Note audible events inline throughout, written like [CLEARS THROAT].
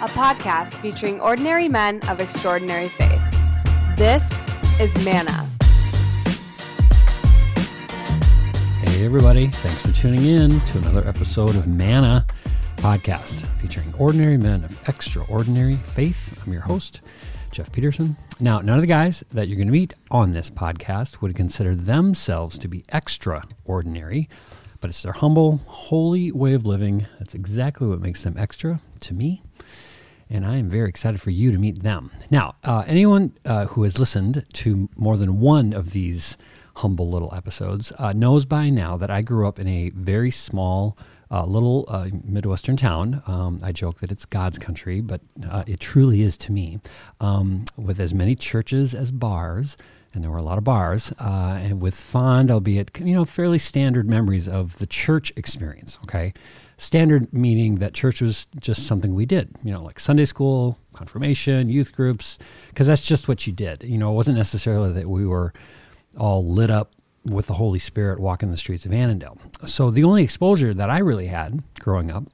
a podcast featuring ordinary men of extraordinary faith. This is Manna. Hey, everybody. Thanks for tuning in to another episode of Manna Podcast featuring ordinary men of extraordinary faith. I'm your host, Jeff Peterson. Now, none of the guys that you're going to meet on this podcast would consider themselves to be extraordinary, but it's their humble, holy way of living. That's exactly what makes them extra to me. And I am very excited for you to meet them. Now, uh, anyone uh, who has listened to more than one of these humble little episodes uh, knows by now that I grew up in a very small, uh, little uh, Midwestern town. Um, I joke that it's God's country, but uh, it truly is to me, um, with as many churches as bars. And there were a lot of bars, and with fond, albeit you know, fairly standard memories of the church experience. Okay, standard meaning that church was just something we did. You know, like Sunday school, confirmation, youth groups, because that's just what you did. You know, it wasn't necessarily that we were all lit up with the Holy Spirit walking the streets of Annandale. So the only exposure that I really had growing up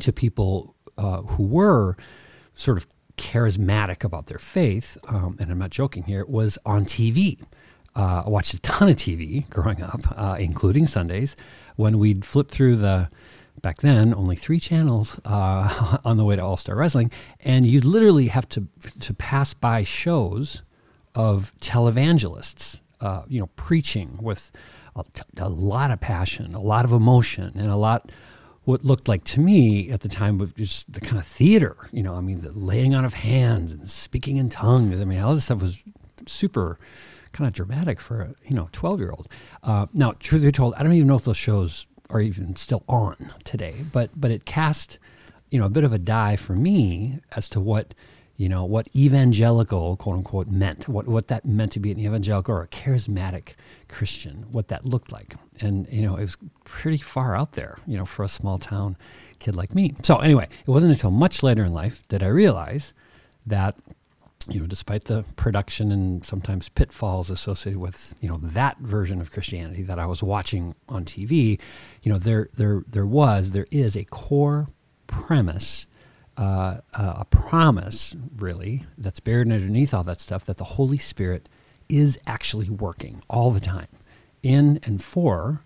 to people uh, who were sort of charismatic about their faith, um, and I'm not joking here, was on TV. Uh, I watched a ton of TV growing up, uh, including Sundays, when we'd flip through the back then only three channels uh, [LAUGHS] on the way to All Star Wrestling, and you'd literally have to to pass by shows of televangelists uh, you know, preaching with a, lot of passion, a lot of emotion, and a lot what looked like to me at the time was just the kind of theater. You know, I mean, the laying on of hands and speaking in tongues. I mean, all this stuff was super kind of dramatic for a you know twelve year old. Uh, now, truth be told, I don't even know if those shows are even still on today, but but it cast you know a bit of a die for me as to what you know, what evangelical, quote unquote, meant, what, what that meant to be an evangelical or a charismatic Christian, what that looked like. And, you know, it was pretty far out there, you know, for a small town kid like me. So, anyway, it wasn't until much later in life that I realized that, you know, despite the production and sometimes pitfalls associated with, you know, that version of Christianity that I was watching on TV, you know, there, there, there was, there is a core premise uh, a promise, really, that's buried underneath all that stuff that the Holy Spirit is actually working all the time in and for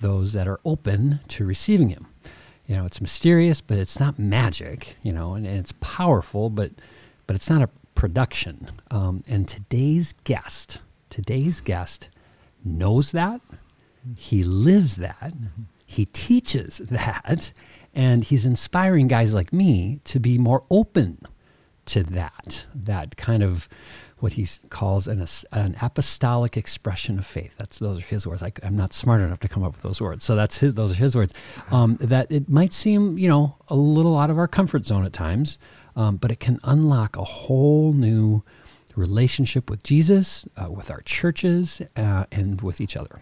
those that are open to receiving Him. You know, it's mysterious, but it's not magic, you know, and, and it's powerful, but, but it's not a production. Um, and today's guest, today's guest knows that, he lives that, he teaches [LAUGHS] that, and he's inspiring guys like me to be more open to that, that kind of what he calls an, an apostolic expression of faith. That's those are his words. I, am not smart enough to come up with those words, so that's his. Those are his words. Um, that it might seem, you know, a little out of our comfort zone at times, um, but it can unlock a whole new relationship with Jesus, uh, with our churches, uh, and with each other.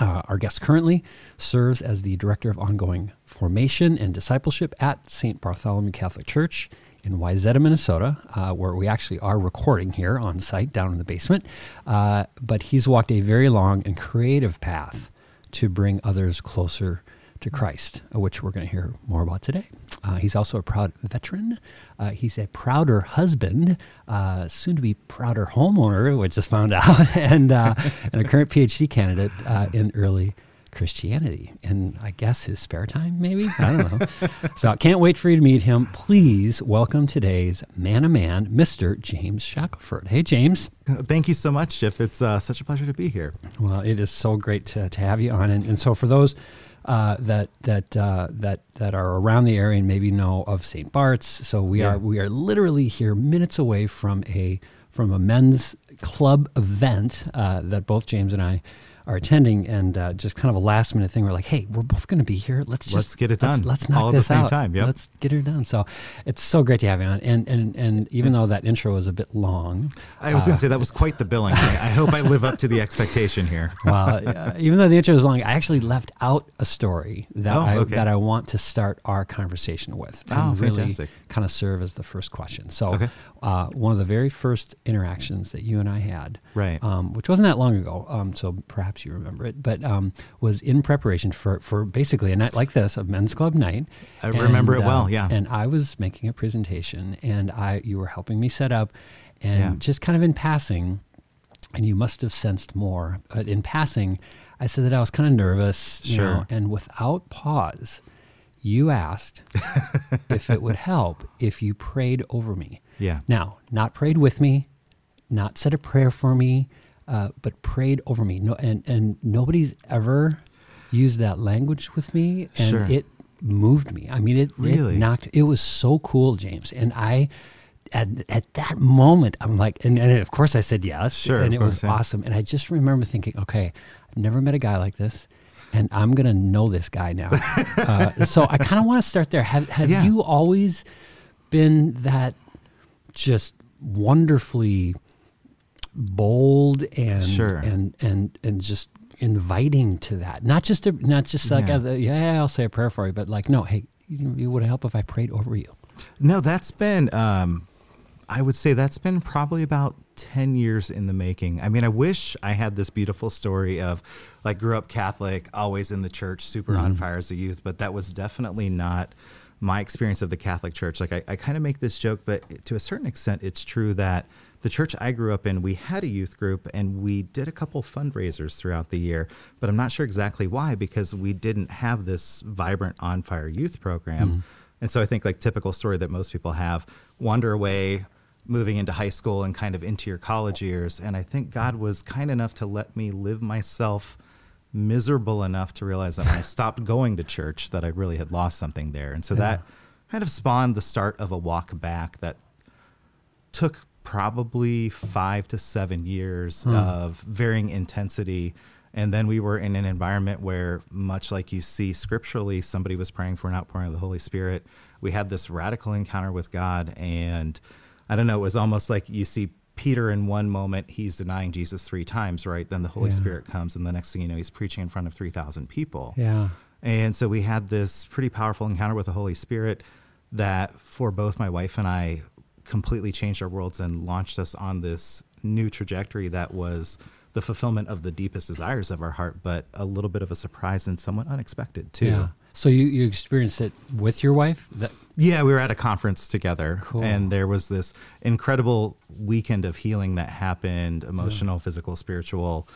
Uh, our guest currently serves as the Director of Ongoing Formation and Discipleship at St. Bartholomew Catholic Church in Wayzata, Minnesota, uh, where we actually are recording here on site down in the basement. Uh, but he's walked a very long and creative path to bring others closer to Christ, uh, which we're going to hear more about today. Uh, he's also a proud veteran. Uh, he's a prouder husband, uh, soon to be prouder homeowner, which just found [LAUGHS] out, and, uh, and a current PhD candidate uh, in early Christianity. And I guess his spare time, maybe? I don't know. [LAUGHS] so I can't wait for you to meet him. Please welcome today's man of man, Mr. James Shackelford. Hey, James. Thank you so much, Jeff. It's such a pleasure to be here. Well, it is so great to, to have you on. And, and so for those uh, that that uh, that that are around the area and maybe know of St. Bart's. So we yeah. are we are literally here minutes away from a from a men's club event uh, that both James and I are attending, and uh, just kind of a last minute thing. We're like, hey, we're both going to be here. Let's just let's get it done. Let's, let's knock All this at the same out. time. Yep. Let's get it done. So it's so great to have you on. And and and even though that intro was a bit long, I was uh, going to say that was quite the billing. [LAUGHS] I hope I live up to the expectation here. [LAUGHS] well, uh, even though the intro was long, I actually left out a story that oh, I okay. that I want to start our conversation with. And oh, really fantastic. Kind of serve as the first question. So okay. uh, one of the very first interactions that you and I had, right, um, which wasn't that long ago. Um, so perhaps you remember it, but um, was in preparation for, for basically a night like this, a men's club night. I remember it uh, well, yeah. And I was making a presentation, and I you were helping me set up, and Yeah. just kind of in passing, and you must have sensed more. But in passing, I said that I was kind of nervous, you Sure. know, and without pause, you asked [LAUGHS] if it would help if you prayed over me. Yeah. Now, not prayed with me, not said a prayer for me, uh, but prayed over me. No, and and nobody's ever used that language with me, and Sure. it moved me. I mean, it, Really? it knocked. It was so cool, James, and I. At, at that moment, I'm like, and, and of course I said yes, Sure, and it was awesome. And I just remember thinking, okay, I've never met a guy like this, and I'm gonna know this guy now. [LAUGHS] uh, so I kind of want to start there. Have Have Yeah. you always been that just wonderfully bold and Sure. and and and just inviting to that? Not just a, not just like Yeah. a, yeah, I'll say a prayer for you, but like no, hey, you, you would help if I prayed over you. No, that's been, um, I would say that's been probably about 10 years in the making. I mean, I wish I had this beautiful story of like grew up Catholic, always in the church, super mm-hmm. on fire as a youth, but that was definitely not my experience of the Catholic Church. Like, I, I kind of make this joke, but to a certain extent, it's true that the church I grew up in, we had a youth group and we did a couple fundraisers throughout the year, but I'm not sure exactly why because we didn't have this vibrant on fire youth program. Mm-hmm. And so I think like typical story that most people have, wander away, moving into high school and kind of into your college years. And I think God was kind enough to let me live myself miserable enough to realize that when I [LAUGHS] stopped going to church that I really had lost something there. And so that kind of spawned the start of a walk back that took probably five to seven years hmm. of varying intensity. And then we were in an environment where, much like you see scripturally, somebody was praying for an outpouring of the Holy Spirit. We had this radical encounter with God. And I don't know, it was almost like you see Peter in one moment, he's denying Jesus three times, right? Then the Holy Yeah. Spirit comes. And the next thing you know, he's preaching in front of 3,000 people. Yeah. And so we had this pretty powerful encounter with the Holy Spirit that, for both my wife and I, completely changed our worlds and launched us on this new trajectory that was the fulfillment of the deepest desires of our heart, but a little bit of a surprise and somewhat unexpected too. Yeah. So you, you experienced it with your wife? That Yeah, we were at a conference together, Cool. and there was this incredible weekend of healing that happened emotional, physical, spiritual,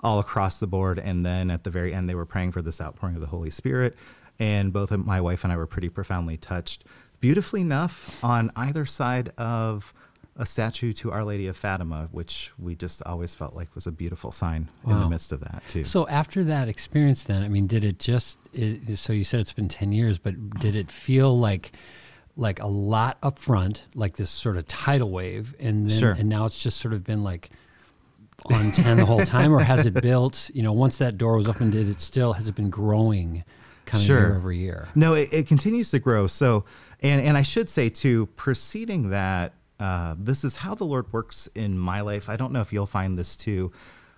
all across the board. And then at the very end, they were praying for this outpouring of the Holy Spirit. And both my wife and I were pretty profoundly touched. Beautifully enough, on either side of a statue to Our Lady of Fatima, which we just always felt like was a beautiful sign in the midst of that, too. So after that experience, then I mean, did it just? It, so you said it's been ten years, but did it feel like like a lot up front, like this sort of tidal wave, and then Sure. and now it's just sort of been like on ten the whole time, or has it [LAUGHS] built? You know, once that door was opened, did it still has it been growing, kind of Sure. year over year? No, it, it continues to grow. So, and and I should say too, preceding that, uh, this is how the Lord works in my life. I don't know if you'll find this too.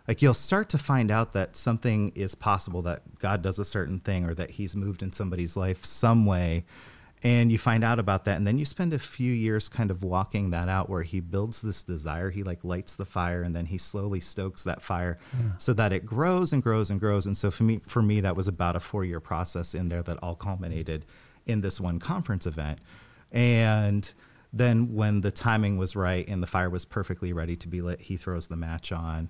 Like you'll start to find out that something is possible, that God does a certain thing, or that He's moved in somebody's life some way, and you find out about that, and then you spend a few years kind of walking that out, where He builds this desire. He like lights the fire, and then He slowly stokes that fire, so that it grows and grows and grows. And so for me, for me, that was about a four year process in there that all culminated in this one conference event. And then when the timing was right and the fire was perfectly ready to be lit, he throws the match on.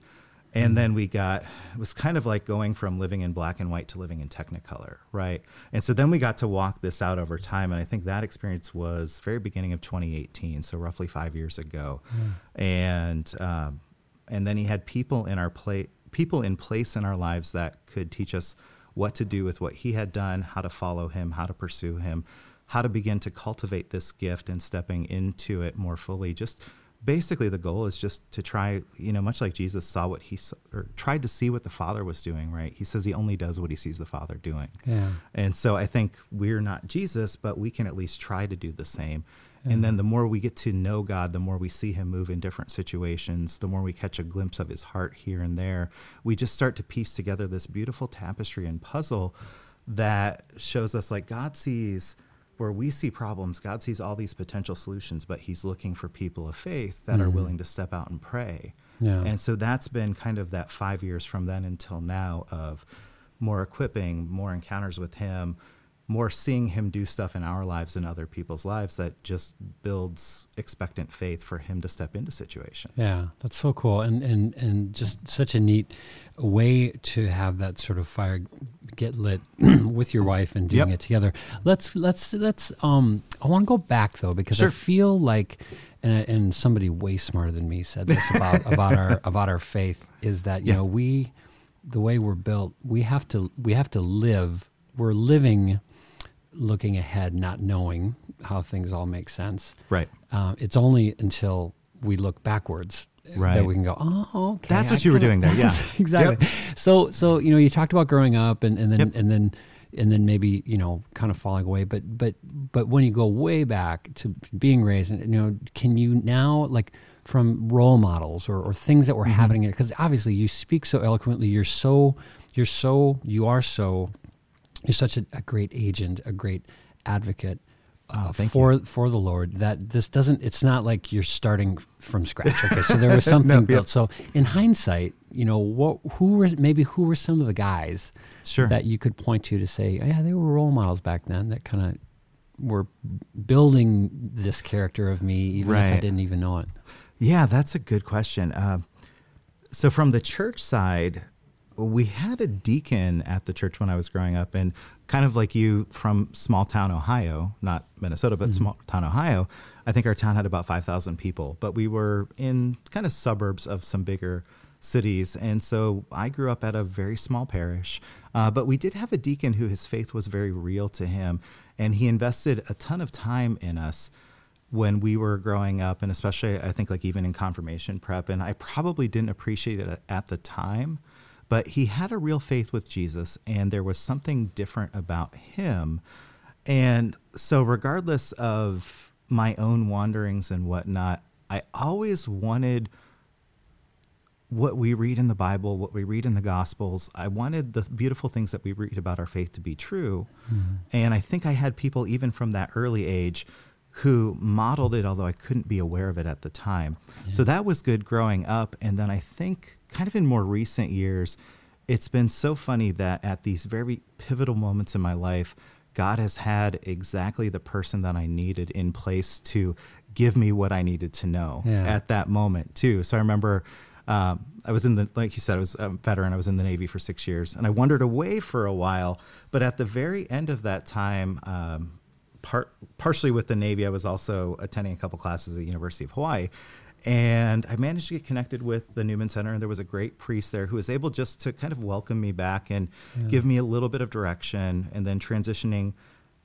And then we got, it was kind of like going from living in black and white to living in Technicolor, right? And so then we got to walk this out over time. And I think that experience was very beginning of 2018, so roughly five years ago. And, um, and then he had people in our play, people in place in our lives that could teach us what to do with what he had done, how to follow him, how to pursue him, how to begin to cultivate this gift and stepping into it more fully. Just basically, the goal is just to try, you know, much like Jesus saw what he or tried to see what the Father was doing, right? He says he only does what he sees the Father doing. Yeah. And so I think we're not Jesus, but we can at least try to do the same. And then the more we get to know God, the more we see him move in different situations, the more we catch a glimpse of his heart here and there. We just start to piece together this beautiful tapestry and puzzle that shows us like God sees where we see problems, God sees all these potential solutions, but he's looking for people of faith that are mm-hmm. willing to step out and pray. Yeah. And so that's been kind of that five years from then until now of more equipping, more encounters with him, more seeing him do stuff in our lives and other people's lives that just builds expectant faith for him to step into situations. Yeah, that's so cool, and and and just such a neat way to have that sort of fire get lit [CLEARS THROAT] with your wife and doing Yep. it together. Let's let's let's. Um, I want to go back though because I feel like. And, and somebody way smarter than me said this about, [LAUGHS] about our about our faith is that you Yeah. know we the way we're built we have to we have to live we're living looking ahead not knowing how things all make sense Right. uh, it's only until we look backwards that we can go, oh, okay. That's I what you were doing there, [LAUGHS] yeah. exactly. So, so you know, you talked about growing up, and, and then Yep. and then and then maybe you know, kind of falling away. But but but when you go way back to being raised, and you know, can you now like from role models or, or things that were Mm-hmm. happening? Because obviously, you speak so eloquently. You're so you're so you are so you're such a, a great agent, a great advocate uh, Oh, for for the Lord. That this doesn't. It's not like you're starting from scratch. Okay, so there [LAUGHS] was something No, yeah. built. So in hindsight, you know what? Who were maybe who were some of the guys Sure. that you could point to to say, yeah, they were role models back then that kind of were building this character of me, even if I didn't even know it. Yeah, that's a good question. Um, so, from the church side, we had a deacon at the church when I was growing up, and kind of like you from small town Ohio, not Minnesota, but small town Ohio. I think our town had about 5,000 people, but we were in kind of suburbs of some bigger cities. And so I grew up at a very small parish, uh, but we did have a deacon who his faith was very real to him, and he invested a ton of time in us when we were growing up and especially i think like even in confirmation prep and i probably didn't appreciate it at the time but he had a real faith with jesus and there was something different about him and so regardless of my own wanderings and whatnot i always wanted what we read in the Bible, what we read in the Gospels. I wanted the beautiful things that we read about our faith to be true. Mm-hmm. And I think I had people, even from that early age, who modeled it, although I couldn't be aware of it at the time. So that was good growing up. And then I think, kind of in more recent years, it's been so funny that at these very pivotal moments in my life, God has had exactly the person that I needed in place to give me what I needed to know Yeah. at that moment, too. So I remember um, I was in the, like you said, I was a veteran. I was in the Navy for six years and I wandered away for a while. But at the very end of that time, um, part, partially with the Navy, I was also attending a couple classes at the University of Hawaii. And I managed to get connected with the Newman Center, and there was a great priest there who was able just to kind of welcome me back and give me a little bit of direction. And then transitioning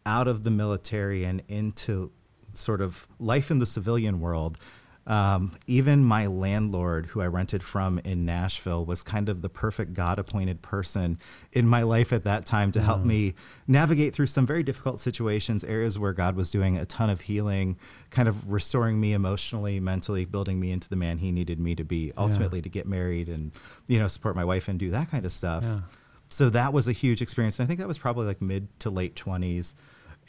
out of the military and into sort of life in the civilian world. Um, even my landlord, who I rented from in Nashville, was kind of the perfect God appointed person in my life at that time to help me navigate through some very difficult situations, areas where God was doing a ton of healing, kind of restoring me emotionally, mentally, building me into the man he needed me to be, ultimately to get married and, you know, support my wife and do that kind of stuff. Yeah. So that was a huge experience. And I think that was probably like mid to late 20s.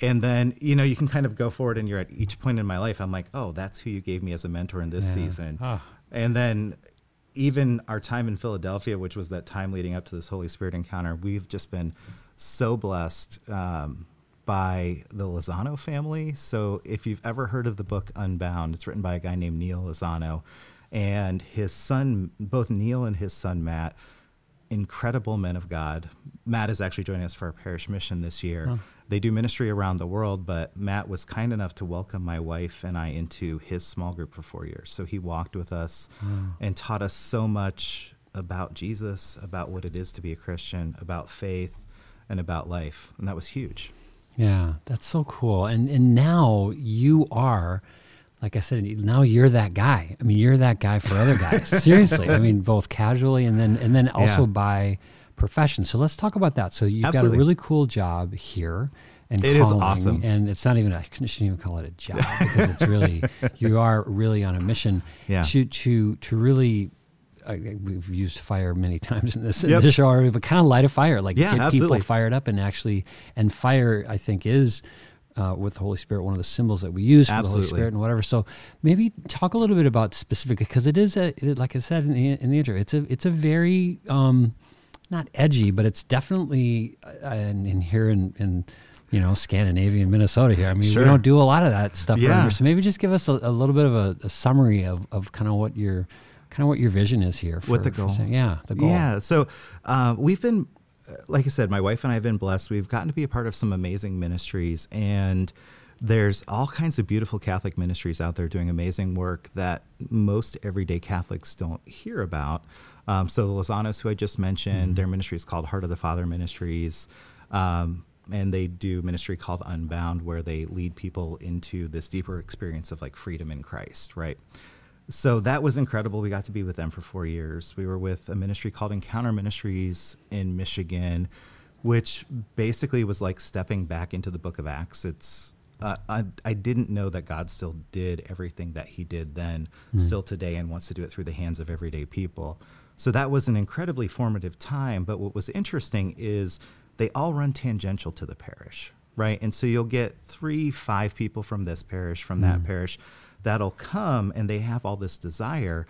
And then, you know, you can kind of go forward and you're at each point in my life, I'm like, oh, that's who you gave me as a mentor in this Yeah. season. And then even our time in Philadelphia, which was that time leading up to this Holy Spirit encounter, we've just been so blessed um, by the Lozano family. So if you've ever heard of the book Unbound, it's written by a guy named Neal Lozano. And his son, both Neal and his son Matt, incredible men of God. Matt is actually joining us for our parish mission this year. They do ministry around the world, but Matt was kind enough to welcome my wife and I into his small group for four years. So he walked with us hmm. and taught us so much about Jesus, about what it is to be a Christian, about faith, and about life. And that was huge. Yeah, that's so cool. And and now you are, like I said, now you're that guy. I mean, you're that guy for other guys. [LAUGHS] Seriously, I mean, both casually and then and then also Yeah. by profession. So let's talk about that. So you've Absolutely. got a really cool job here. And It is calling, awesome. and it's not even. I [LAUGHS] shouldn't even call it a job because it's really [LAUGHS] you are really on a mission Yeah. to to to really. I, we've used fire many [LAUGHS] times in this, in Yep. this show already, but kind of light a fire, like Yeah, get absolutely. people fired up and actually and fire i think is uh, with the Holy Spirit, one of the symbols that we use for Absolutely. the Holy Spirit and whatever. So maybe talk a little bit about specifically because it is a it, like I said in the, in the intro, it's a it's a very um, not edgy, but it's definitely uh, in, in here in, in you know Scandinavian Minnesota here. I mean, Sure. we don't do a lot of that stuff. around Yeah. here. So maybe just give us a, a little bit of a, a summary of, of kind of what your kind of what your vision is here. For, What the for goal? saying- yeah, the goal. Yeah. So uh, we've been, uh, like I said, my wife and I have been blessed. We've gotten to be a part of some amazing ministries, and there's all kinds of beautiful Catholic ministries out there doing amazing work that most everyday Catholics don't hear about. Um, so the Lozanos, who I just mentioned, their ministry is called Heart of the Father Ministries. Um, and they do ministry called Unbound, where they lead people into this deeper experience of like freedom in Christ, right? so that was incredible. We got to be with them for four years. We were with a ministry called Encounter Ministries in Michigan, which basically was like stepping back into the book of Acts. It's uh, I, I didn't know that God still did everything that he did then, still today, and wants to do it through the hands of everyday people. So that was an incredibly formative time. But what was interesting is they all run tangential to the parish, right? And so you'll get three, five people from this parish, from that hmm. parish that'll come and they have all this desire,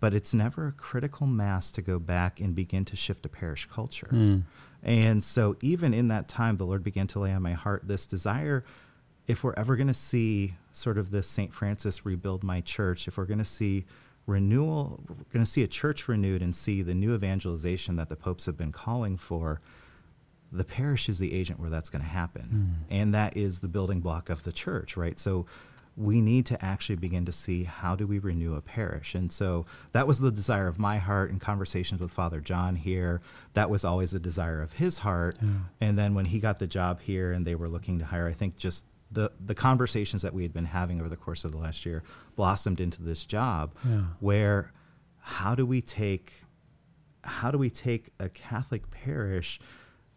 but it's never a critical mass to go back and begin to shift a parish culture. Hmm. And so, even in that time, the Lord began to lay on my heart this desire. If we're ever going to see sort of this St. Francis rebuild my church, if we're going to see renewal, we're going to see a church renewed and see the new evangelization that the popes have been calling for, the parish is the agent where that's going to happen. Hmm. And that is the building block of the church, right? So we need to actually begin to see how do we renew a parish. And so that was the desire of my heart in conversations with Father John here. That was always a desire of his heart. And then when he got the job here and they were looking to hire, I think just the, the conversations that we had been having over the course of the last year blossomed into this job Yeah. where how do we take how do we take a Catholic parish,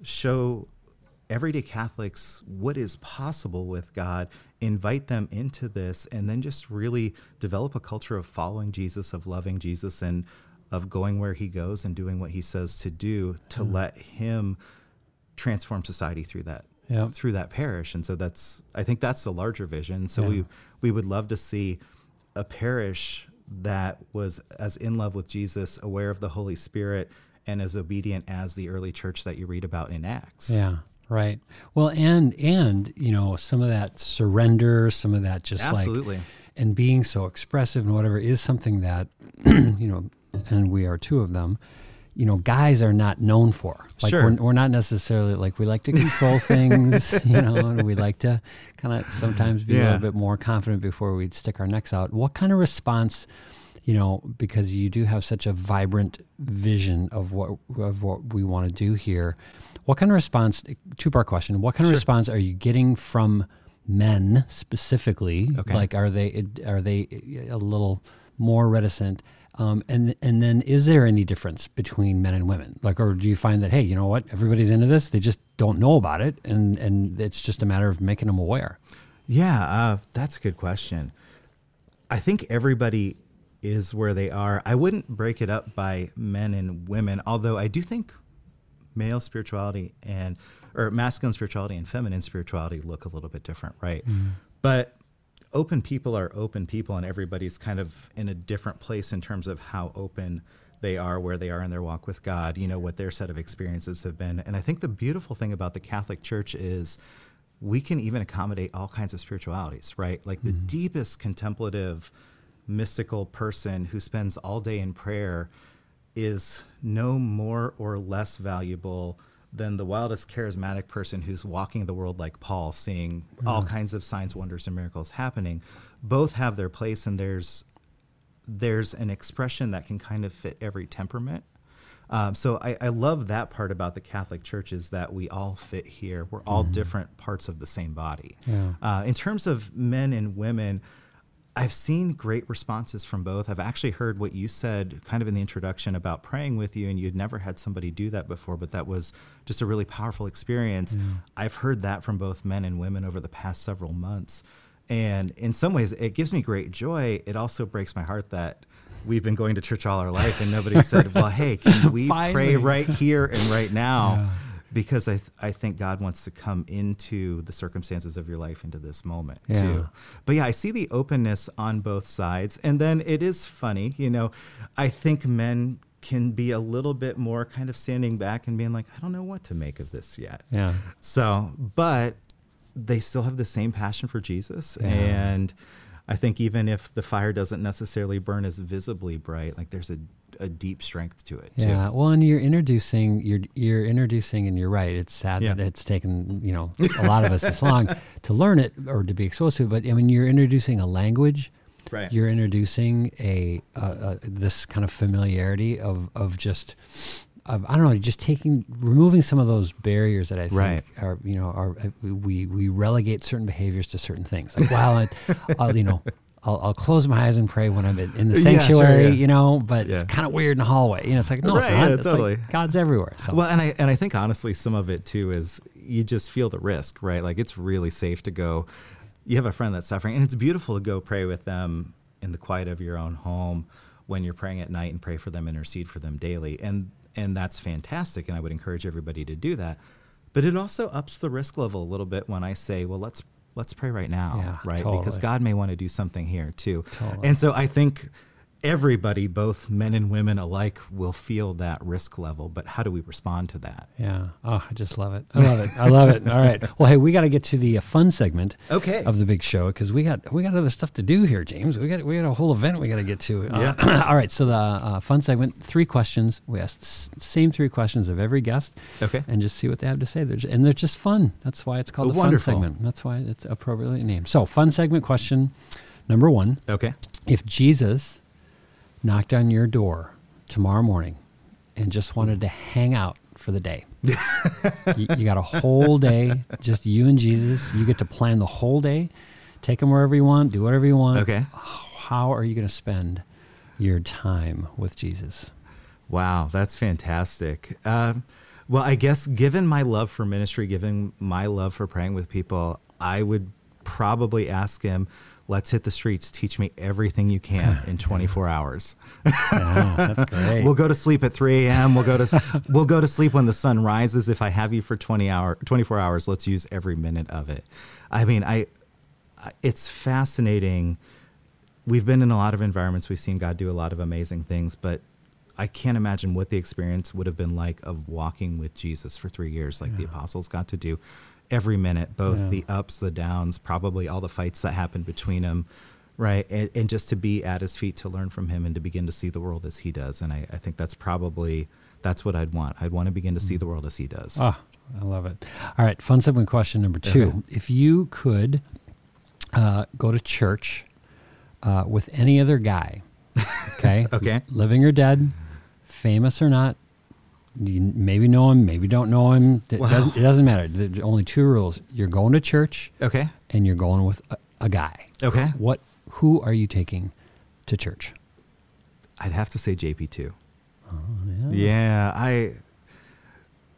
show everyday Catholics what is possible with God, invite them into this, and then just really develop a culture of following Jesus, of loving Jesus, and of going where he goes and doing what he says to do to let him transform society through that Yeah. through that parish and so that's i think that's the larger vision so Yeah. we we would love to see a parish that was as in love with jesus aware of the holy spirit and as obedient as the early church that you read about in acts Yeah, right. Well, and and you know some of that surrender, some of that just Absolutely. like and being so expressive and whatever is something that [CLEARS THROAT] you know, and we are two of them. You know, guys are not known for. Like Sure. we're, we're not necessarily like we like to control [LAUGHS] things, you know, and we like to kind of sometimes be a little bit more confident before we'd stick our necks out. What kind of response? you know, because you do have such a vibrant vision of what of what we want to do here. What kind of response? Two part question. What kind of response are you getting from men specifically? Okay. Like, are they are they a little more reticent? Um, and and then is there any difference between men and women? Like, or do you find that hey, you know what, everybody's into this, they just don't know about it, and and it's just a matter of making them aware. Yeah, uh, that's a good question. I think everybody is where they are. I wouldn't break it up by men and women, although I do think male spirituality and or masculine spirituality and feminine spirituality look a little bit different, right? But open people are open people and everybody's kind of in a different place in terms of how open they are where they are in their walk with God, you know, what their set of experiences have been. And I think the beautiful thing about the Catholic Church is we can even accommodate all kinds of spiritualities, right? Like the mm-hmm. deepest contemplative, mystical person who spends all day in prayer is no more or less valuable than the wildest charismatic person who's walking the world like Paul, seeing all kinds of signs, wonders, and miracles happening. Both have their place, and there's there's an expression that can kind of fit every temperament. Um, so I, I love that part about the Catholic Church is that we all fit here. We're all different parts of the same body. Yeah. Uh, in terms of men and women, I've seen great responses from both. I've actually heard what you said kind of in the introduction about praying with you, and you'd never had somebody do that before, but that was just a really powerful experience. I've heard that from both men and women over the past several months. And in some ways, it gives me great joy. It also breaks my heart that we've been going to church all our life and nobody said, [LAUGHS] well, hey, can we Finally. pray right here and right now? Because I, th- I think God wants to come into the circumstances of your life into this moment Yeah. too. But yeah, I see the openness on both sides. And then it is funny, you know, I think men can be a little bit more kind of standing back and being like, I don't know what to make of this yet. Yeah. So, but they still have the same passion for Jesus. And I think even if the fire doesn't necessarily burn as visibly bright, like there's a, a deep strength to it Yeah, too. well, and you're introducing, you're you're introducing, and you're right. It's sad Yeah. that it's taken you know a lot of us this long [LAUGHS] to learn it or to be exposed to it. But I mean, you're introducing a language. Right. You're introducing a, a, a this kind of familiarity of of just. Of, I don't know, just taking, removing some of those barriers that I think Right. are, you know, are uh, we we relegate certain behaviors to certain things. Like, well, I, I'll, uh, you know, I'll, I'll close my eyes and pray when I'm in the Yeah, sure, sanctuary, yeah. you know, but Yeah. it's kind of weird in the hallway. You know, it's like, no, it's not. It's totally. like God's everywhere. So, Well, and I and I think honestly, some of it too is you just feel the risk, right? Like it's really safe to go. You have a friend that's suffering, and it's beautiful to go pray with them in the quiet of your own home when you're praying at night and pray for them, intercede for them daily, and and that's fantastic. And I would encourage everybody to do that. But it also ups the risk level a little bit when I say, well, let's let's pray right now, Yeah, right? Because. God may want to do something here too. Totally. And so I think everybody, both men and women alike, will feel that risk level. But how do we respond to that? yeah. Oh, I just love it. I love it. I love it. All right. Well, hey, we got to get to the uh, fun segment Okay. of the big show because we got we got other stuff to do here, James. We got we got a whole event we got to get to. Uh, [CLEARS THROAT] all right. So the uh, fun segment, three questions. We ask the same three questions of every guest. Okay. And just see what they have to say. They're, ju- and they're just fun. That's why it's called Oh, the wonderful. fun segment. That's why it's appropriately named. So, fun segment question number one. Okay. if Jesus knocked on your door tomorrow morning and just wanted to hang out for the day, [LAUGHS] you, you got a whole day, just you and Jesus. You get to plan the whole day, take him wherever you want, do whatever you want. Okay. How are you going to spend your time with Jesus? Wow, that's fantastic. Um, well, I guess given my love for ministry, given my love for praying with people, I would probably ask him, let's hit the streets, teach me everything you can [LAUGHS] in 24 hours. Wow, that's [LAUGHS] great. We'll go to sleep at 3 a.m. We'll go to [LAUGHS] we'll go to sleep when the sun rises. If I have you for 20 hour 24 hours, let's use every minute of it. I mean, I I- it's fascinating. We've been in a lot of environments. We've seen God do a lot of amazing things, but I can't imagine what the experience would have been like of walking with Jesus for three years, like the apostles got to do every minute, both Yeah. the ups, the downs, probably all the fights that happened between them, right? And, and just to be at his feet to learn from him and to begin to see the world as he does. And I, I think that's probably that's what I'd want. I'd want to begin to see the world as he does. Ah, I love it. All right, fun segment question number two. Okay. If you could uh, go to church uh, with any other guy, [LAUGHS] okay, Okay. living or dead, famous or not, you maybe know him, maybe don't know him. It, Wow. doesn't, it doesn't matter. There's only two rules: you're going to church, Okay. and you're going with a, a guy. Okay. What? Who are you taking to church? I'd have to say JP II. yeah. I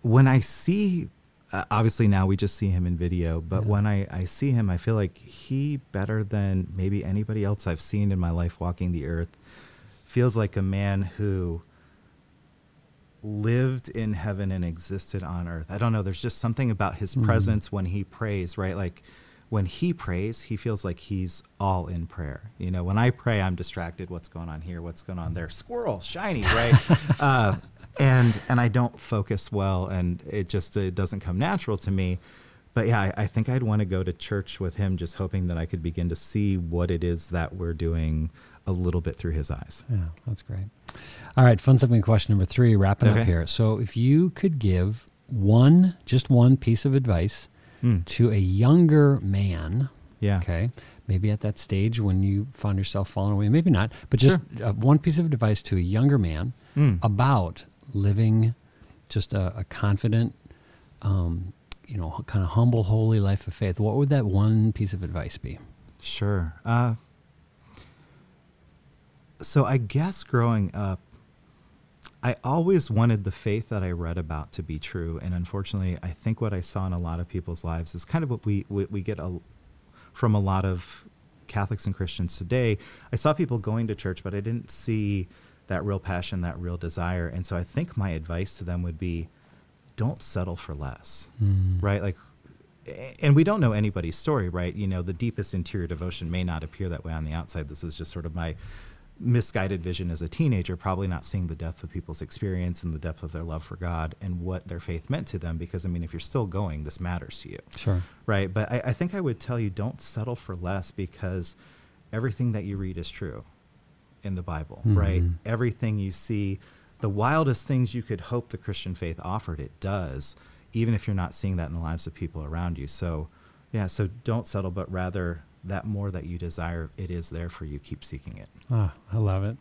when I see uh, obviously now we just see him in video, but Yeah. when I I see him, I feel like he better than maybe anybody else I've seen in my life walking the earth feels like a man who lived in heaven and existed on earth. I don't know, there's just something about his presence when he prays, right? Like when he prays, he feels like he's all in prayer. You know, when I pray, I'm distracted. What's going on here? What's going on there? Squirrel, shiny, right? [LAUGHS] uh, and and I don't focus well, and it just it doesn't come natural to me. But yeah, I, I think I'd want to go to church with him, just hoping that I could begin to see what it is that we're doing a little bit through his eyes. Yeah, that's great. All right, fun something question number three, wrapping up here. So, if you could give one, just one piece of advice Mm. to a younger man, Yeah. okay, maybe at that stage when you found yourself falling away, maybe not, but just uh, one piece of advice to a younger man Mm. about living just a, a confident, um, you know, kind of humble, holy life of faith, what would that one piece of advice be? Sure. Uh, so I guess growing up, I always wanted the faith that I read about to be true, and unfortunately, I think what I saw in a lot of people's lives is kind of what we what we get a, from a lot of Catholics and Christians today. I saw people going to church, but I didn't see that real passion, that real desire, and so I think my advice to them would be don't settle for less, hmm. right? Like, and we don't know anybody's story, right? You know, the deepest interior devotion may not appear that way on the outside. This is just sort of my misguided vision as a teenager, probably not seeing the depth of people's experience and the depth of their love for God and what their faith meant to them. Because, I mean, if you're still going, this matters to you. Sure. Right. But I, I think I would tell you don't settle for less because everything that you read is true in the Bible, mm-hmm. right? Everything you see, the wildest things you could hope the Christian faith offered, it does, even if you're not seeing that in the lives of people around you. So, yeah, so don't settle, but rather that more that you desire, it is there for you. Keep seeking it. Ah, I love it.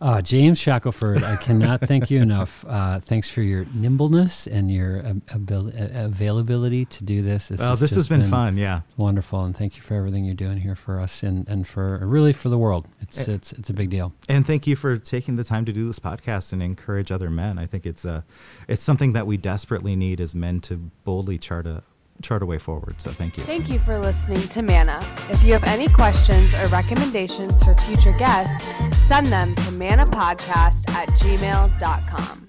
Uh, James Shackelford, I cannot thank you enough. Uh, [LAUGHS] thanks for your nimbleness and your abil- uh, availability to do this. This, Well, has this has just been, fun. Yeah. Wonderful, and thank you for everything you're doing here for us and, and for really for the world. It's it's it's a big deal. And thank you for taking the time to do this podcast and encourage other men. I think it's a, it's something that we desperately need as men to boldly chart a, chart a way forward. So thank you. Thank you for listening to Manna. If you have any questions or recommendations for future guests, send them to manapodcast at gmail.com.